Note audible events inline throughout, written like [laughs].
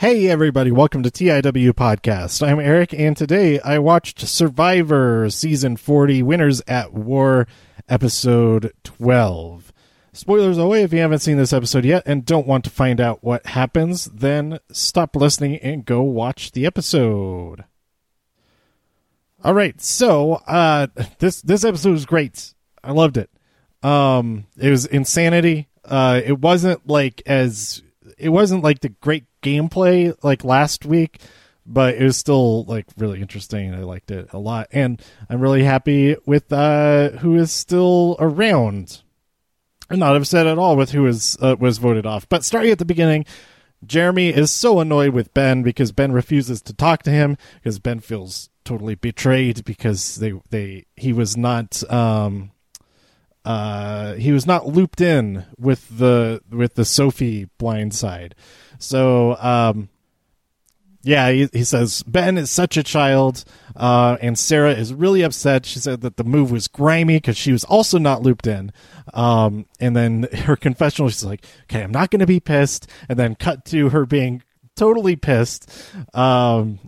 Hey, everybody, welcome to TIW Podcast. I'm Eric, and today I watched Survivor Season 40 Winners at War, Episode 12. Spoilers away if you haven't seen this episode yet and don't want to find out what happens, then stop listening and go watch the episode. All right, so uh, this this episode was great. I loved it. Um, it was insanity. Uh, it wasn't like as it wasn't like the great gameplay like last week, but it was still like really interesting. I liked it a lot, and I'm really happy with uh, who is still around. I'm not upset at all with who is uh, was voted off. But starting at the beginning, Jeremy is so annoyed with Ben because Ben refuses to talk to him because Ben feels totally betrayed because they they he was not um uh he was not looped in with the with the Sophie blind side. So um yeah, he, he says Ben is such a child, uh, and Sarah is really upset. She said that the move was grimy because she was also not looped in. Um, and then [laughs] her confessional, she's like, "Okay, I'm not going to be pissed." And then cut to her being totally pissed. Um,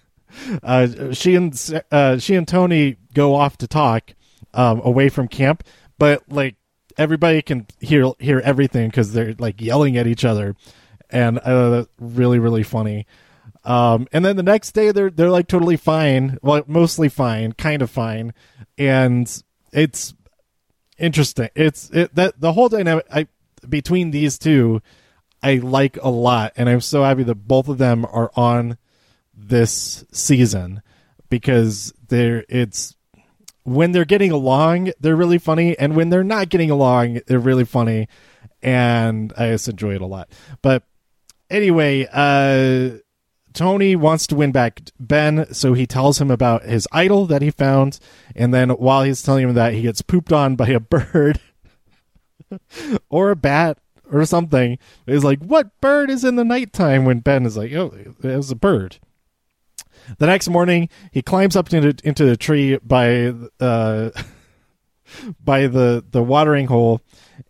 [laughs] uh, she and uh, she and Tony go off to talk um, away from camp, but like everybody can hear hear everything because they're like yelling at each other, and uh, really really funny. Um, and then the next day they're they're like totally fine, well mostly fine, kind of fine, and it's interesting. It's it that the whole dynamic I, between these two, I like a lot, and I'm so happy that both of them are on this season because they're it's when they're getting along, they're really funny, and when they're not getting along, they're really funny, and I just enjoy it a lot. But anyway, uh Tony wants to win back Ben, so he tells him about his idol that he found, and then while he's telling him that, he gets pooped on by a [laughs] bird [laughs] or a bat or something. He's like, "What bird is in the nighttime?" When Ben is like, "Oh, it was a bird." The next morning, he climbs up into into the tree by uh, [laughs] by the the watering hole,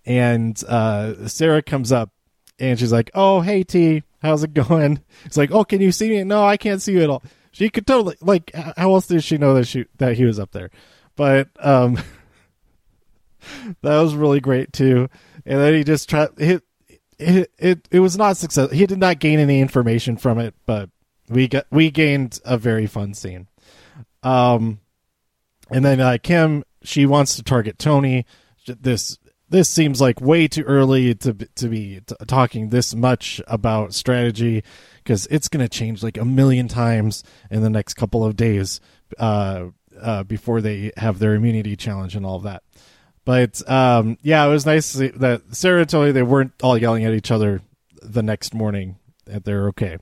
and uh, Sarah comes up, and she's like, "Oh, hey T, how's it going?" [laughs] It's like, "Oh, can you see me?" No, I can't see you at all. She could totally like. How else did she know that she that he was up there? But um, [laughs] that was really great too. And then he just tried. It, it it it was not success. He did not gain any information from it, but we got we gained a very fun scene. Um, and then uh, Kim she wants to target Tony. This this seems like way too early to to be t- talking this much about strategy because it's going to change like a million times in the next couple of days uh, uh, before they have their immunity challenge and all of that. But um, yeah, it was nice that Sarah and Tony they weren't all yelling at each other the next morning. That they're okay.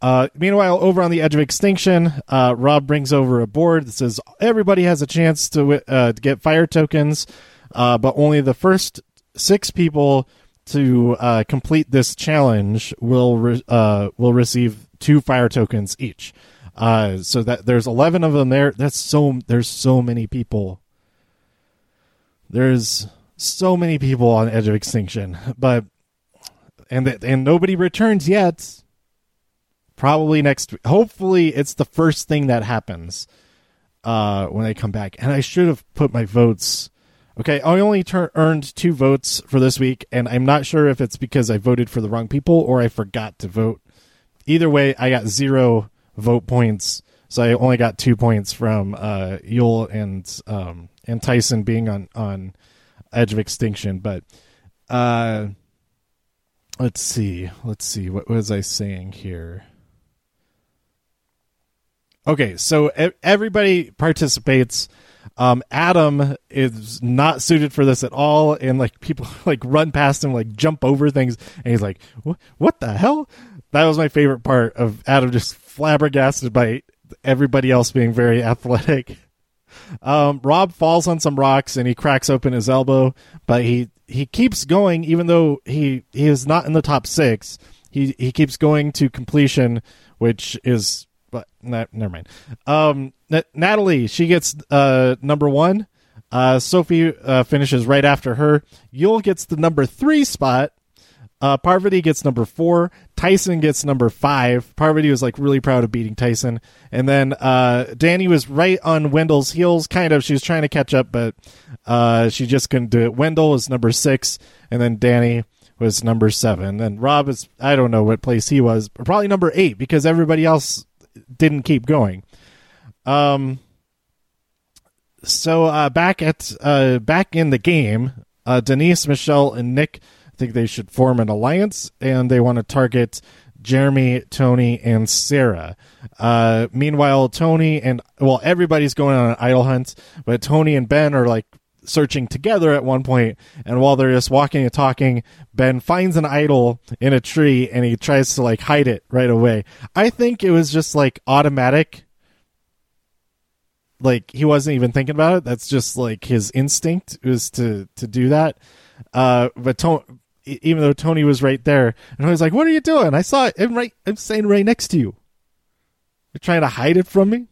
Uh, meanwhile, over on the edge of extinction, uh, Rob brings over a board that says everybody has a chance to, uh, to get fire tokens, uh, but only the first six people to uh, complete this challenge will re- uh, will receive two fire tokens each. so that there's eleven of them there. That's so there's so many people. There's so many people on edge of extinction, but and th- and nobody returns yet probably next hopefully it's the first thing that happens uh when they come back. And i should have put my votes okay i only tur- earned two votes for this week and i'm not sure if it's because i voted for the wrong people or i forgot to vote. Either way i got zero vote points so i only got two points from uh yul and um and tyson being on on edge of extinction but uh let's see let's see what was i saying here Okay, so everybody participates. Um, Adam is not suited for this at all, and like people [laughs] like run past him, like jump over things, and he's like, "What the hell?" That was my favorite part of Adam, just flabbergasted by everybody else being very [laughs] athletic. Um, Rob falls on some rocks and he cracks open his elbow, but he he keeps going even though he he is not in the top six. He he keeps going to completion, which is but never mind. Um, N- Natalie, she gets uh, number one. Uh, Sophie uh, finishes right after her. Yul gets the number three spot. Uh, Parvati gets number four. Tyson gets number five. Parvati was like really proud of beating Tyson. And then uh, Danni was right on Wendell's heels, kind of. She was trying to catch up, but uh, she just couldn't do it. Wendell was number six, and then Danni was number seven. And Rob is, I don't know what place he was, probably number eight because everybody else didn't keep going. Um, so uh, back at uh, back in the game, uh, Denise, Michelle, and Nick think they should form an alliance, and they want to target Jeremy, Tony, and Sarah. Uh, meanwhile, Tony and well, everybody's going on an idol hunt, but Tony and Ben are like searching together at one point, and while they're just walking and talking, Ben finds an idol in a tree and he tries to like hide it right away. I think it was just like automatic. Like he wasn't even thinking about it. That's just like his instinct was to to do that. Uh, but Tony, even though Tony was right there, and I was like, "What are you doing? I saw it. I'm right. I'm standing right next to you. You're trying to hide it from me."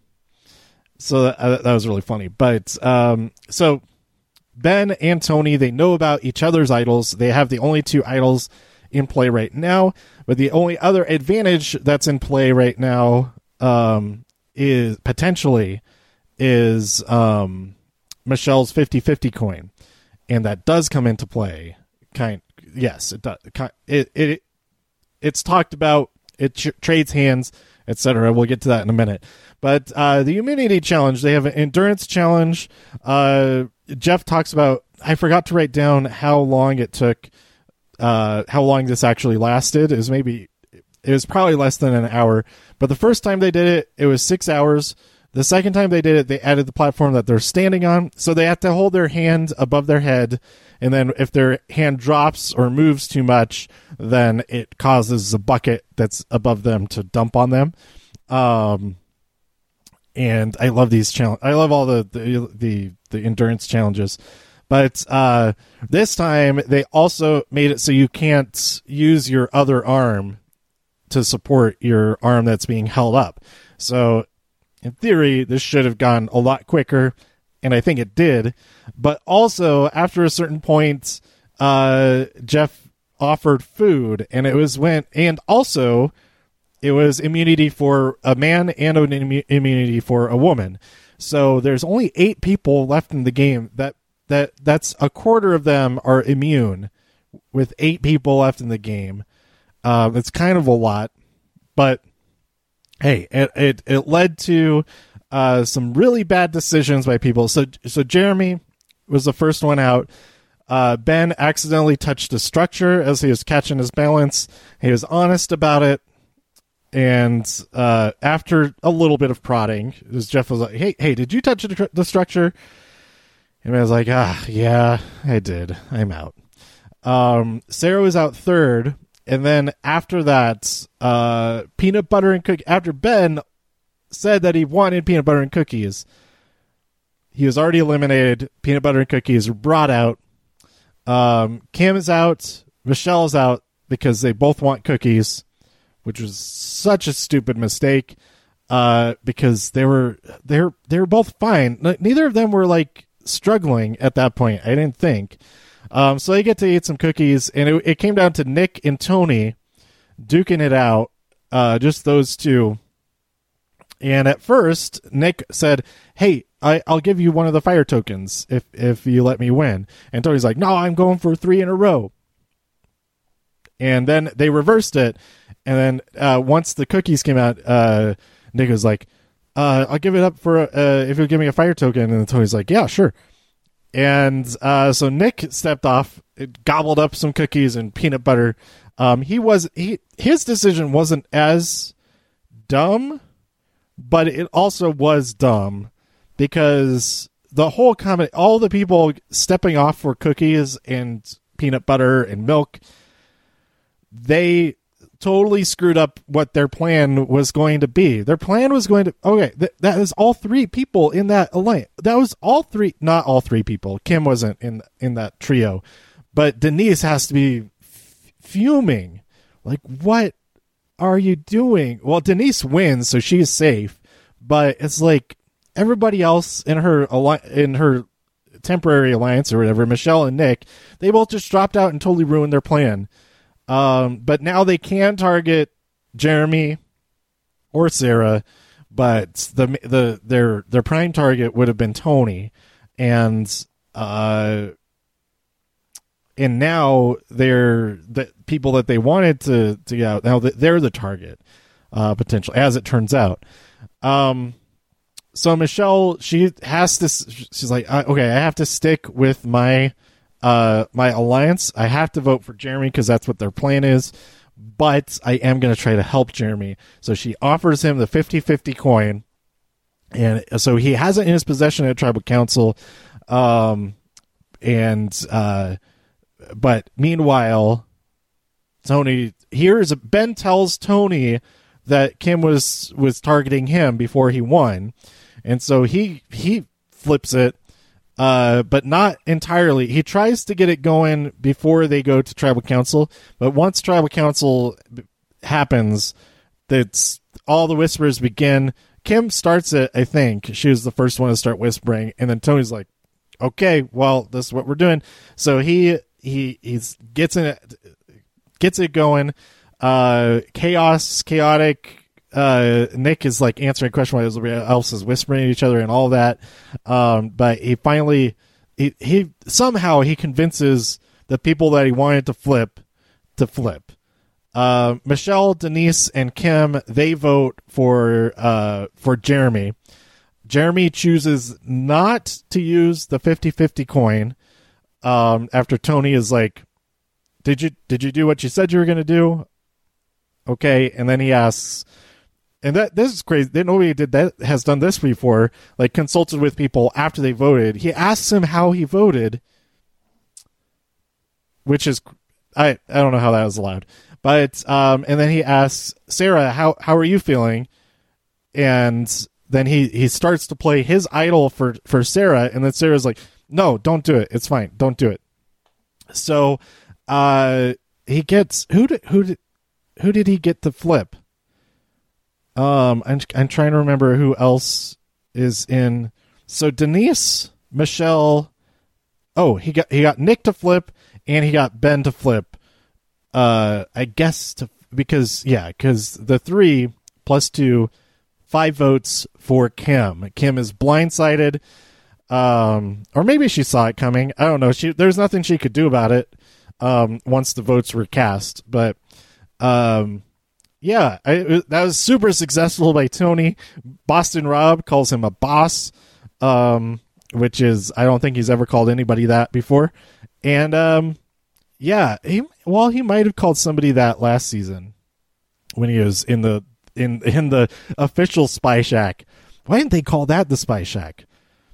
So that, uh, that was really funny. But um, so Ben and Tony, they know about each other's idols. They have the only two idols in play right now. But the only other advantage that's in play right now um, is potentially is um, Michelle's 50-50 coin, and that does come into play. Kind yes, it does. It it it's talked about. It ch- trades hands, etc. We'll get to that in a minute. But uh, the immunity challenge, they have an endurance challenge. Uh, Jeff talks about. I forgot to write down how long it took. Uh, how long this actually lasted? It was maybe. It was probably less than an hour. But the first time they did it, it was six hours. The second time they did it, they added the platform that they're standing on, so they have to hold their hand above their head, and then if their hand drops or moves too much, then it causes a bucket that's above them to dump on them. Um, and I love these challenge. I love all the the the, the endurance challenges. But uh, this time they also made it so you can't use your other arm to support your arm that's being held up. So in theory, this should have gone a lot quicker, and I think it did. But also, after a certain point, uh, Jeff offered food, and it was when, and also, it was immunity for a man and an immu- immunity for a woman. So there's only eight people left in the game. That that that's a quarter of them are immune, with eight people left in the game. Um, it's kind of a lot, but hey, it it, it led to uh, some really bad decisions by people. So so Jeremy was the first one out. Uh, ben accidentally touched a structure as he was catching his balance. He was honest about it, and uh, after a little bit of prodding, as Jeff was like, "Hey, hey, did you touch the, structure?" And I was like, "Ah, yeah, I did. I'm out." Um, Sarah was out third, and then after that, uh, peanut butter and cookie. After Ben said that he wanted peanut butter and cookies, he was already eliminated. Peanut butter and cookies were brought out. Um, Kim is out. Michelle is out because they both want cookies, which was such a stupid mistake. Uh, because they were they're they were both fine. Neither of them were like struggling at that point. I didn't think. Um, so they get to eat some cookies, and it, it came down to Nick and Tony duking it out, uh, just those two. And at first, Nick said, "Hey, I, will give you one of the fire tokens if if you let me win." And Tony's like, "No, I'm going for three in a row." And then they reversed it, and then uh, once the cookies came out, uh, Nick was like, uh, "I'll give it up for uh, if you'll give me a fire token." And Tony's like, "Yeah, sure." And uh, so Nick stepped off, gobbled up some cookies and peanut butter. Um, he was he his decision wasn't as dumb, but it also was dumb because the whole comment, all the people stepping off for cookies and peanut butter and milk, they totally screwed up what their plan was going to be. Their plan was going to okay, th- that was all three people in that alliance. That was all three, not all three people. Kim wasn't in in that trio, but Denise has to be f- fuming. Like, what are you doing? Well, Denise wins, so she's safe, but it's like everybody else in her in her temporary alliance or whatever, Michelle and Nick, they both just dropped out and totally ruined their plan Um, but now they can target Jeremy or Sarah, but the the their their prime target would have been Tony, and uh, and now they're the people that they wanted to to get out. Now they're the target uh, potential, as it turns out. Um, so Michelle, she has to. She's like, okay, I have to stick with my uh my alliance. I have to vote for Jeremy because that's what their plan is. But I am going to try to help Jeremy. So she offers him the 50-50 coin, and so he has it in his possession at tribal council. Um, and uh, but meanwhile, Tony here's Ben tells Tony that Kim was was targeting him before he won, and so he he flips it, uh, but not entirely. He tries to get it going before they go to tribal council, but once tribal council happens, that's all the whispers begin. Kim starts it, I think. She was the first one to start whispering, and then Tony's like, "Okay, well, this is what we're doing." So he he he's gets it gets it going. Uh, chaos, chaotic. Uh, Nick is like answering question while everybody else is whispering at each other and all that. Um, but he finally he he somehow he convinces the people that he wanted to flip to flip. Uh, Michelle, Denise, and Kim they vote for uh, for Jeremy. Jeremy chooses not to use the 50-50 coin um, after Tony is like, "Did you did you do what you said you were going to do?" Okay, and then he asks, and that this is crazy. Nobody did that has done this before. Like consulted with people after they voted. He asks him how he voted, which is I I don't know how that was allowed. But um, and then he asks Sarah, "How how are you feeling?" And then he he starts to play his idol for for Sarah, and then Sarah's like, "No, don't do it. It's fine. Don't do it." So, uh, he gets who did who did who did he get to flip? Um, I'm I'm trying to remember who else is in. So Denise, Michelle. Oh, he got he got Nick to flip, and he got Ben to flip. Uh, I guess to because yeah, because the three plus two, five votes for Kim. Kim is blindsided. Um, or maybe she saw it coming. I don't know. She there's nothing she could do about it. Um, once the votes were cast, but um, yeah, I, that was super successful by Tony. Boston Rob calls him a boss, um, which is I don't think he's ever called anybody that before. And um, yeah, he well he might have called somebody that last season when he was in the in in the official Spy Shack. Why didn't they call that the Spy Shack?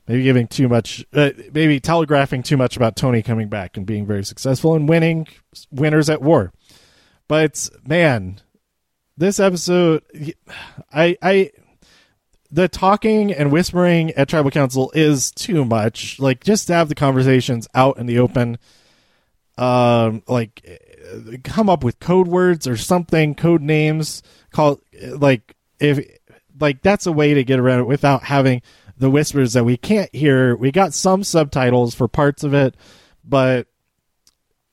Maybe giving too much, uh, maybe telegraphing too much about Tony coming back and being very successful and winning winners at war. But man, this episode, I, I, the talking and whispering at tribal council is too much. Like, just to have the conversations out in the open, um, like, come up with code words or something, code names. Call like if like that's a way to get around it without having the whispers that we can't hear. We got some subtitles for parts of it, but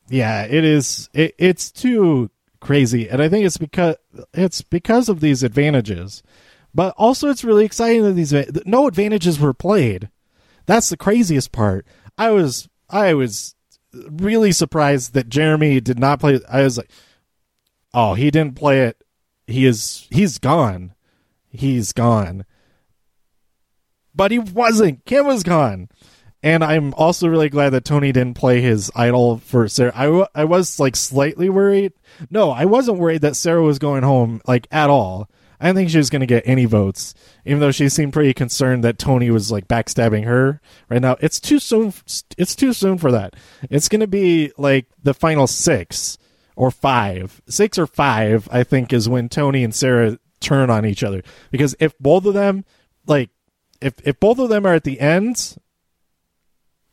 yeah, it is. It, it's too crazy, and I think it's because it's because of these advantages. But also, it's really exciting that these no advantages were played. That's the craziest part. I was I was really surprised that Jeremy did not play. I was like, oh, he didn't play it. He is he's gone. He's gone. But he wasn't. Kim was gone. And I'm also really glad that Tony didn't play his idol for Sarah. I, w- I was like slightly worried. No, I wasn't worried that Sarah was going home like at all. I didn't think she was going to get any votes, even though she seemed pretty concerned that Tony was like backstabbing her right now. It's too soon. It's too soon for that. It's going to be like the final six or five, six or five, I think is when Tony and Sarah turn on each other. Because if both of them, like, if, if both of them are at the end,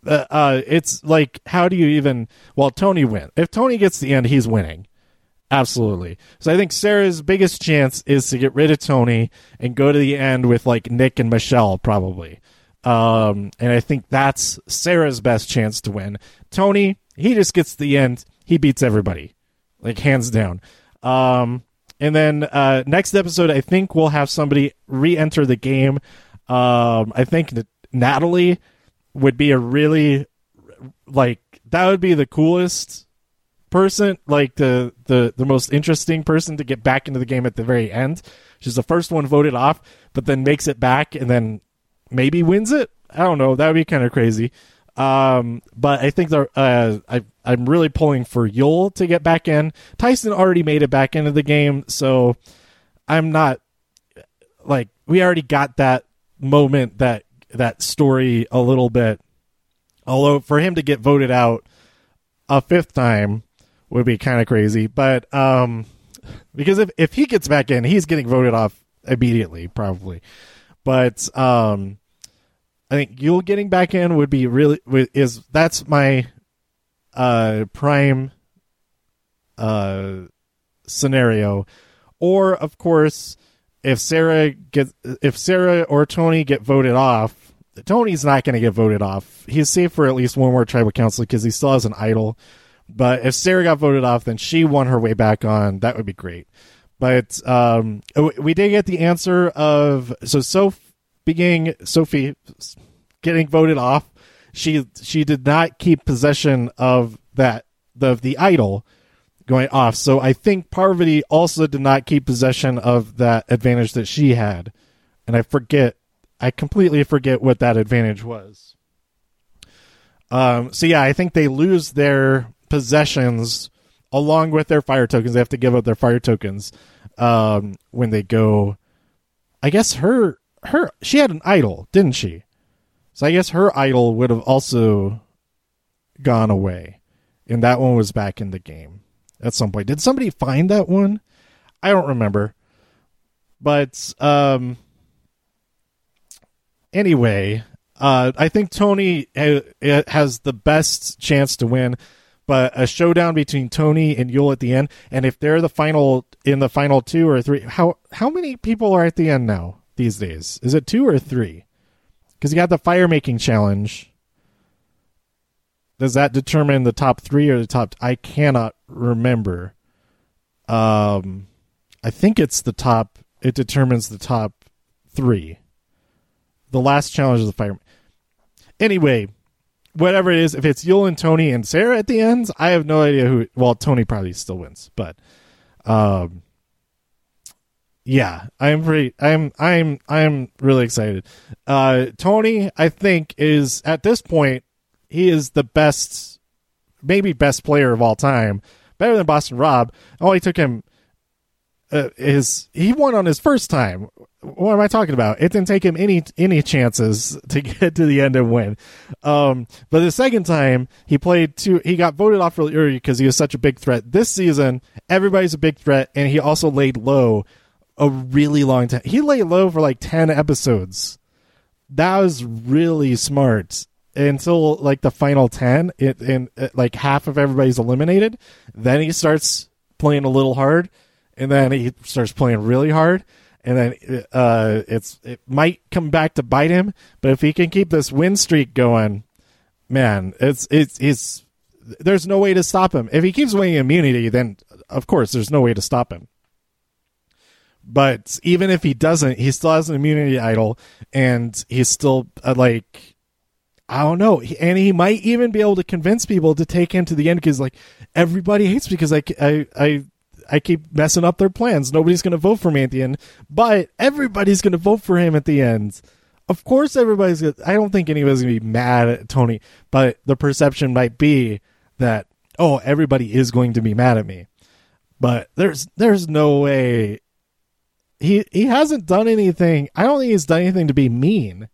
uh, uh, it's like how do you even well tony win. If tony gets the end he's winning. Absolutely. So i think sarah's biggest chance is to get rid of tony and go to the end with like nick and michelle probably. Um, and i think that's sarah's best chance to win. Tony he just gets the end. He beats everybody. Like hands down. Um, and then uh, next episode, I think we'll have somebody re-enter the game. Um, I think that Natalie would be a really like that would be the coolest person, like the the the most interesting person to get back into the game at the very end. She's the first one voted off, but then makes it back and then maybe wins it. I don't know. That would be kind of crazy. Um, but I think the uh, I I'm really pulling for Yul to get back in. Tyson already made it back into the game, so I'm not like we already got that moment that that story a little bit. Although for him to get voted out a fifth time would be kind of crazy, but um, because if if he gets back in, he's getting voted off immediately, probably. But um, I think Yul getting back in would be really is that's my uh prime uh scenario, or of course if Sarah gets if Sarah or Tony get voted off, Tony's not going to get voted off. He's safe for at least one more tribal council because he still has an idol. But if Sarah got voted off, then she won her way back on. That would be great. But um, we did get the answer of so Soph being Sophie getting voted off. She she did not keep possession of that the the idol going off. So I think Parvati also did not keep possession of that advantage that she had. And I forget, I completely forget what that advantage was. Um, so yeah, I think they lose their possessions along with their fire tokens. They have to give up their fire tokens um, when they go. I guess her her she had an idol, didn't she? So I guess her idol would have also gone away, and that one was back in the game at some point. Did somebody find that one? I don't remember. But um anyway, uh I think Tony ha- has the best chance to win, but a showdown between Tony and Yul at the end, and if they're the final in the final 2 or 3, how how many people are at the end now these days? Is it 2 or 3? Cuz you got the fire making challenge does that determine the top three or the top? I cannot remember. Um, I think it's the top. It determines the top three. The last challenge is the fire. Anyway, whatever it is, if it's Yul and Tony and Sarah at the ends, I have no idea who. Well, Tony probably still wins, but, um, yeah, I'm pretty. I'm I'm I'm really excited. Uh, Tony, I think, is at this point he is the best, maybe best player of all time, better than Boston Rob. Only took him uh, his he won on his first time. What am I talking about? It didn't take him any any chances to [laughs] get to the end and win. Um, but the second time he played two, he got voted off really early because he was such a big threat. This season, everybody's a big threat, and he also laid low a really long time. He laid low for like ten episodes. That was really smart until like the final 10 it, and uh, like half of everybody's eliminated then he starts playing a little hard and then he starts playing really hard and then uh it's it might come back to bite him but if he can keep this win streak going man it's it's it's there's no way to stop him. If he keeps winning immunity then of course there's no way to stop him. But even if he doesn't he still has an immunity idol and he's still uh, like I don't know. And he might even be able to convince people to take him to the end because, like, everybody hates me because I, I, I, I keep messing up their plans. Nobody's going to vote for me at the end, but everybody's going to vote for him at the end. Of course, everybody's. Gonna, I don't think anybody's going to be mad at Tony, but the perception might be that oh, everybody is going to be mad at me. But there's there's no way. He he hasn't done anything. I don't think he's done anything to be mean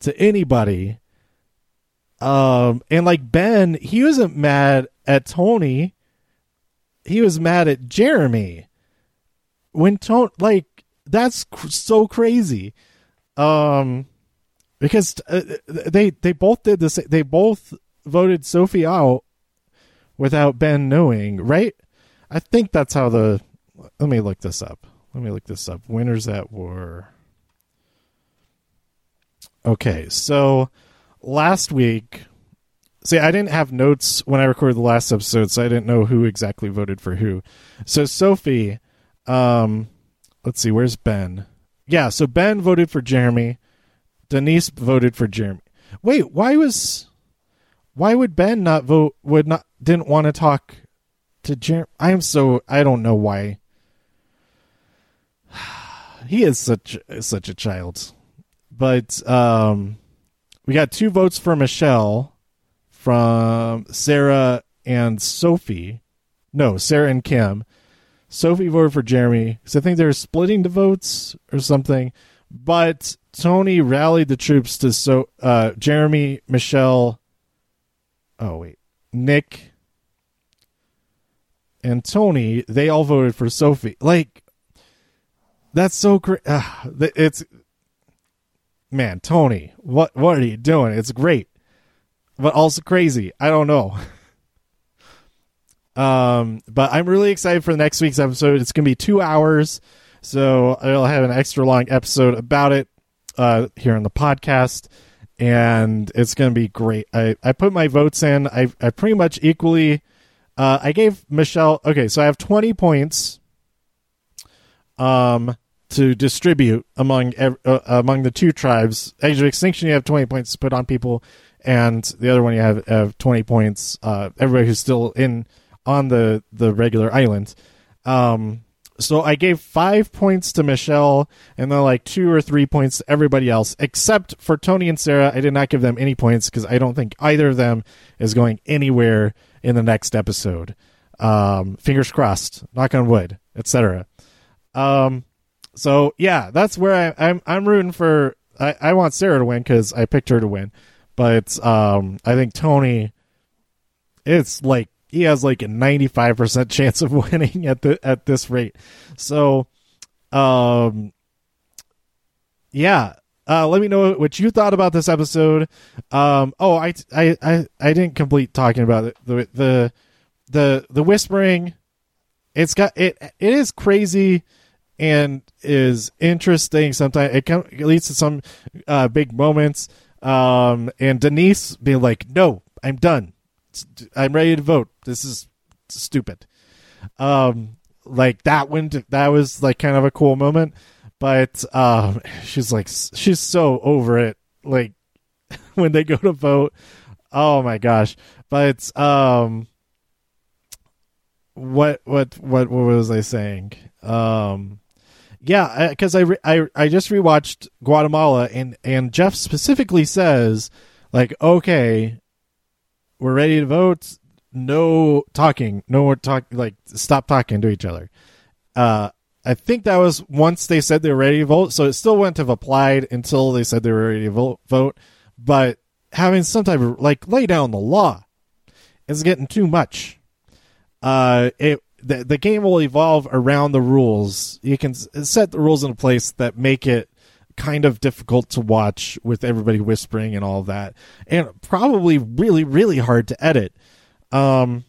to anybody um, and like Ben, he wasn't mad at Tony. He was mad at Jeremy. When Tony, like, that's cr- so crazy. Um, because uh, they they both did this. They both voted Sophie out without Ben knowing, right? I think that's how the. Let me look this up. Let me look this up. Winners at war. Okay, so last week see, I didn't have notes when I recorded the last episode, so I didn't know who exactly voted for who. So Sophie, um, let's see, where's Ben? Yeah, so Ben voted for Jeremy. Denise voted for Jeremy. Wait, why was why would Ben not vote would not didn't want to talk to Jeremy? I am so I don't know why. [sighs] he is such such a child. But um we got two votes for Michelle from Sarah and Sophie. No, Sarah and Kim. Sophie voted for Jeremy because I think they're splitting the votes or something. But Tony rallied the troops to so uh, Jeremy, Michelle. Oh wait, Nick and Tony. They all voted for Sophie. Like that's so great. Uh, it's man, Tony. What what are you doing? It's great, but also crazy. I don't know. [laughs] um, but I'm really excited for next week's episode. It's gonna be two hours, so I'll have an extra long episode about it uh, here on the podcast, and it's going to be great. I, I put my votes in. I I pretty much equally. Uh, I gave Michelle. Okay, so I have twenty points. Um, to distribute among uh, among the two tribes. Edge of Extinction, you have twenty points to put on people, and the other one you have have twenty points. Uh, everybody who's still in on the the regular island. Um, so I gave five points to Michelle and then like two or three points to everybody else, except for Tony and Sarah. I did not give them any points because I don't think either of them is going anywhere in the next episode. Um, fingers crossed, knock on wood, etc. Um, so yeah, that's where I, I'm. I'm rooting for. I, I want Sarah to win because I picked her to win, but um, I think Tony. It's like he has like a 95% [laughs] chance of winning at the at this rate. So um yeah, uh, let me know what you thought about this episode. Um, oh, I, I, I, I didn't complete talking about it. The, the, the, the whispering. It's got it. It is crazy and is interesting. Sometimes it, can, it leads to some uh, big moments. Um, and Denise being like, "No, I'm done. I'm ready to vote. This is stupid. Um, like that one, that was like kind of a cool moment, but um, [laughs] she's like, she's so over it. Like [laughs] when they go to vote, oh my gosh! But um, what what what what was I saying? Um, yeah, because I, I, re- I I just rewatched Guatemala and and Jeff specifically says like, okay, we're ready to vote. No talking. No more talk. Like stop talking to each other. Uh, I think that was once they said they were ready to vote. So it still wouldn't have applied until they said they were ready to vote. Vote, but having some type of like lay down the law is getting too much. Uh, it the the game will evolve around the rules. You can set the rules in a place that make it kind of difficult to watch with everybody whispering and all that, and probably really really hard to edit. Um,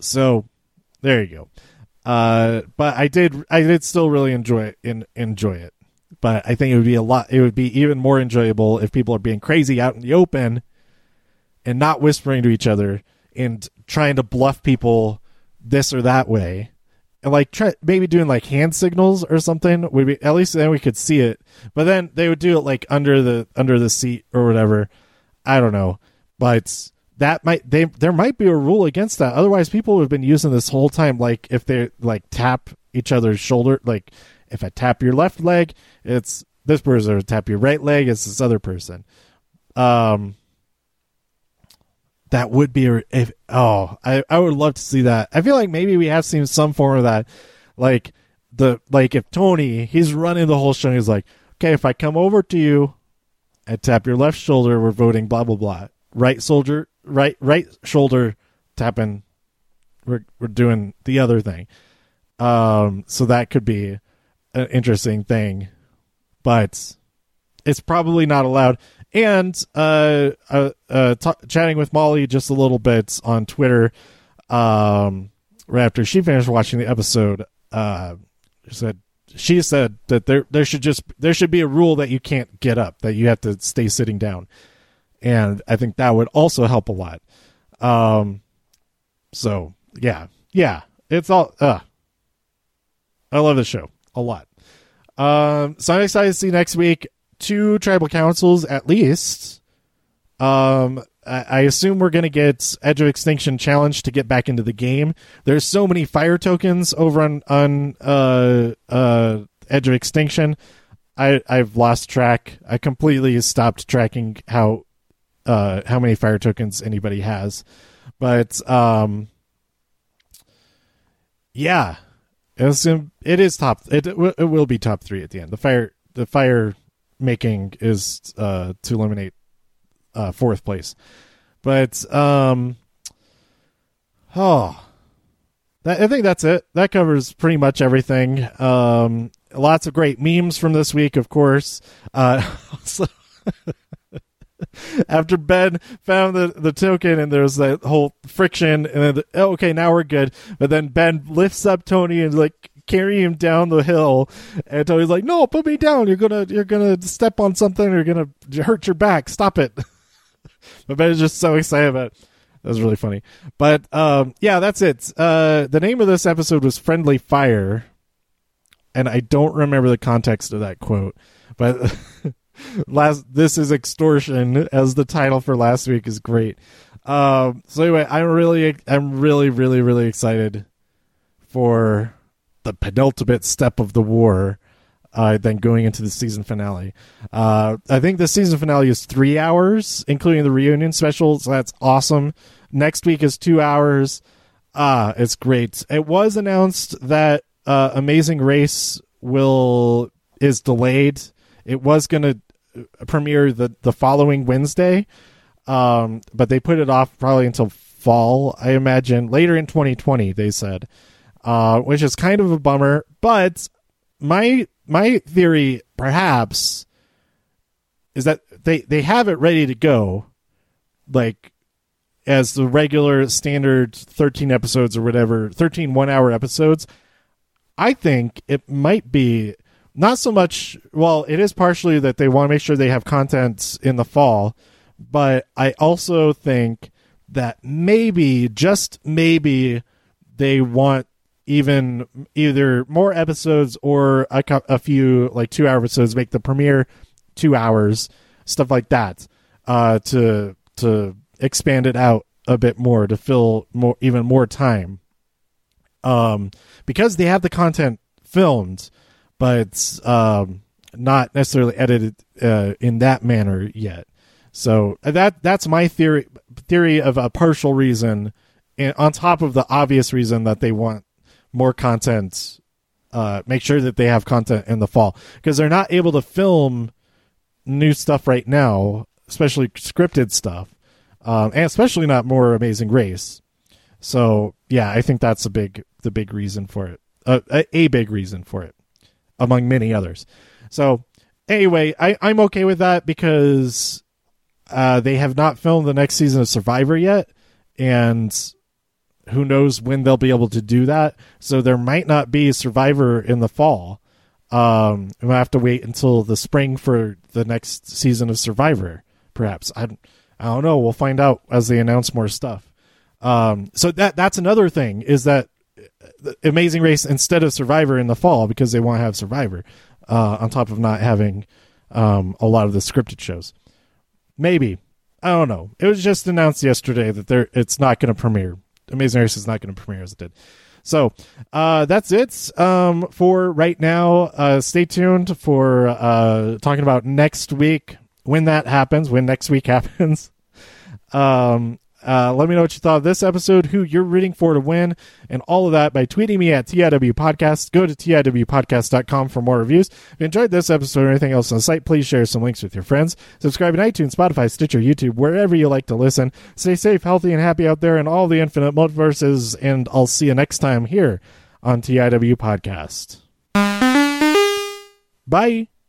so there you go. Uh, but I did I did still really enjoy it. In, enjoy it. But I think it would be a lot. It would be even more enjoyable if people are being crazy out in the open and not whispering to each other and trying to bluff people this or that way. And like try, maybe doing like hand signals or something would be at least then we could see it. But then they would do it like under the under the seat or whatever. I don't know. But that might they there might be a rule against that. Otherwise people would have been using this whole time like if they like tap each other's shoulder like if i tap your left leg it's this person or tap your right leg it's this other person. Um that would be if oh I, I would love to see that. I feel like maybe we have seen some form of that. Like the like if tony he's running the whole show he's like okay if i come over to you and tap your left shoulder we're voting blah blah blah. Right soldier right right shoulder tapping we're we're doing the other thing. Um so that could be an interesting thing but it's probably not allowed and uh, uh, uh t- chatting with Molly just a little bit on Twitter, um, right after she finished watching the episode, uh, said she said that there there should just there should be a rule that you can't get up, that you have to stay sitting down, and I think that would also help a lot. Um, so yeah, yeah, it's all. Uh, I love this show a lot. Um, so I'm excited to see next week two tribal councils at least. Um, I, I assume we're going to get Edge of Extinction challenge to get back into the game. There's so many fire tokens over on on uh, uh, Edge of Extinction. I I've lost track. I completely stopped tracking how uh, how many fire tokens anybody has, but um, yeah, it is top. It it will be top three at the end. The fire the fire making is uh, to eliminate uh, fourth place, but um, oh, that, I think that's it. That covers pretty much everything. Um, lots of great memes from this week, of course. Uh, [laughs] also, [laughs] after Ben found the, the token and there's that whole friction, and then the, okay, now we're good. But then Ben lifts up Tony and like carry him down the hill, and Tony's like, "No, put me down. You're gonna you're gonna step on something. You're gonna hurt your back. Stop it." [laughs] but Ben is just so excited about. It. That was really funny. But um, yeah, that's it. Uh, the name of this episode was "Friendly Fire," and I don't remember the context of that quote, but. [laughs] last this is extortion as the title for last week is great um so anyway i'm really i'm really really really excited for the penultimate step of the war uh, then going into the season finale. Uh, I think the season finale is three hours, including the reunion special. So that's awesome. Next week is two hours. Ah, it's great. It was announced that uh, Amazing Race will is delayed. It was going to premiere the the following Wednesday, um, but they put it off probably until fall. I imagine later in 2020. They said, uh, which is kind of a bummer. But my my theory, perhaps, is that they they have it ready to go, like as the regular standard 13 episodes or whatever 13 one hour episodes i think it might be not so much well it is partially that they want to make sure they have content in the fall but i also think that maybe just maybe they want even either more episodes or a, a few like two hour episodes make the premiere two hours stuff like that uh, to to expand it out a bit more to fill more even more time um because they have the content filmed but um, not necessarily edited uh, in that manner yet. So uh, that that's my theory theory of a partial reason, and on top of the obvious reason that they want more content. Uh, make sure that they have content in the fall because they're not able to film new stuff right now, especially scripted stuff, um, and especially not more Amazing Race. So yeah, I think that's a big the big reason for it. Uh, a, a big reason for it among many others. So anyway, I, I'm okay with that because uh, they have not filmed the next season of Survivor yet, and who knows when they'll be able to do that. So there might not be Survivor in the fall. Um, we'll have to wait until the spring for the next season of Survivor, perhaps. I, I don't know. We'll find out as they announce more stuff. Um, so that that's another thing is that Amazing Race instead of Survivor in the fall because they want to have Survivor uh, on top of not having um, a lot of the scripted shows. Maybe I don't know. It was just announced yesterday that there it's not going to premiere. Amazing Race is not going to premiere as it did. So uh, that's it um, for right now. Uh, stay tuned for uh, talking about next week when that happens. When next week [laughs] happens. Um, uh, let me know what you thought of this episode, who you're rooting for to win, and all of that by tweeting me at TIW Podcast. Go to TIWpodcast.com for more reviews. If you enjoyed this episode or anything else on the site, please share some links with your friends. Subscribe on iTunes, Spotify, Stitcher, YouTube, wherever you like to listen. Stay safe, healthy, and happy out there in all the infinite multiverses, and I'll see you next time here on TIW Podcast. Bye.